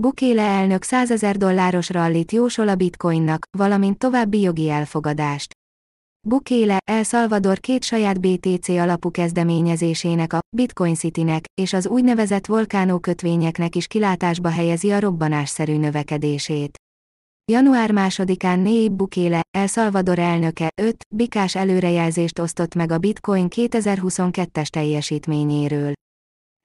Bukele elnök 100 ezer dolláros rallit jósol a bitcoinnak, valamint további jogi elfogadást. Bukele, El Salvador két saját BTC alapú kezdeményezésének a Bitcoin Citynek és az úgynevezett volkánó kötvényeknek is kilátásba helyezi a robbanásszerű növekedését. Január 2-án Nayib Bukele, El Salvador elnöke 5 bikás előrejelzést osztott meg a Bitcoin 2022-es teljesítményéről.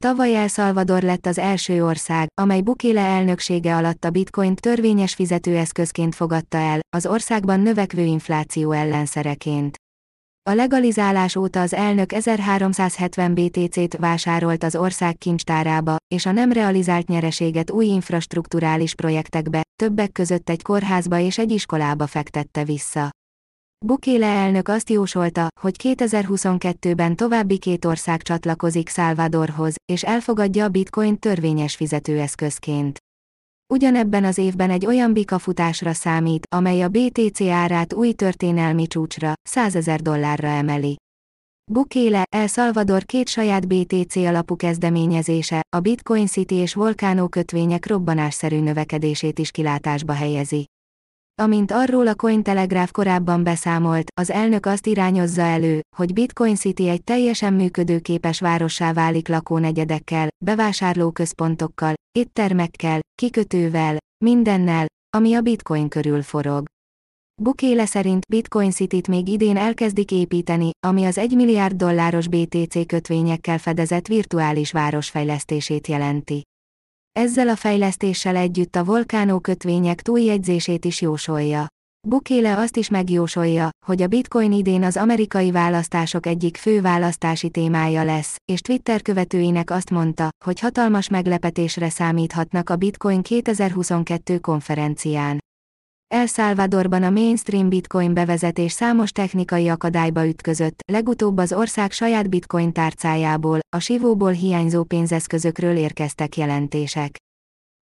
Tavaly El Salvador lett az első ország, amely Bukele elnöksége alatt a bitcoin törvényes fizetőeszközként fogadta el, az országban növekvő infláció ellenszereként. A legalizálás óta az elnök 1370 BTC-t vásárolt az ország kincstárába, és a nem realizált nyereséget új infrastruktúrális projektekbe, többek között egy kórházba és egy iskolába fektette vissza. Bukele elnök azt jósolta, hogy 2022-ben további két ország csatlakozik Salvadorhoz, és elfogadja a bitcoin törvényes fizetőeszközként. Ugyanebben az évben egy olyan bikafutásra számít, amely a BTC árát új történelmi csúcsra, 100 ezer dollárra emeli. Bukele, El Salvador két saját BTC alapú kezdeményezése, a Bitcoin City és Volcano kötvények robbanásszerű növekedését is kilátásba helyezi. Amint arról a Cointelegraph korábban beszámolt, az elnök azt irányozza elő, hogy Bitcoin City egy teljesen működőképes várossá válik lakónegyedekkel, bevásárlóközpontokkal, éttermekkel, kikötővel, mindennel, ami a Bitcoin körül forog. Bukele szerint Bitcoin City-t még idén elkezdik építeni, ami az 1 milliárd dolláros BTC kötvényekkel fedezett virtuális városfejlesztését jelenti. Ezzel a fejlesztéssel együtt a volkánó kötvények túljegyzését is jósolja. Bukele azt is megjósolja, hogy a bitcoin idén az amerikai választások egyik fő választási témája lesz, és Twitter követőinek azt mondta, hogy hatalmas meglepetésre számíthatnak a Bitcoin 2022 konferencián. El Salvadorban a mainstream bitcoin bevezetés számos technikai akadályba ütközött, legutóbb az ország saját bitcoin tárcájából, a sivóból hiányzó pénzeszközökről érkeztek jelentések.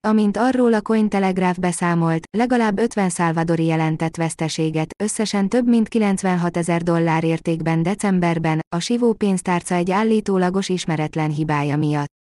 Amint arról a Cointelegraph beszámolt, legalább 50 szálvadori jelentett veszteséget, összesen több mint 96 ezer dollár értékben decemberben, a sivó pénztárca egy állítólagos ismeretlen hibája miatt.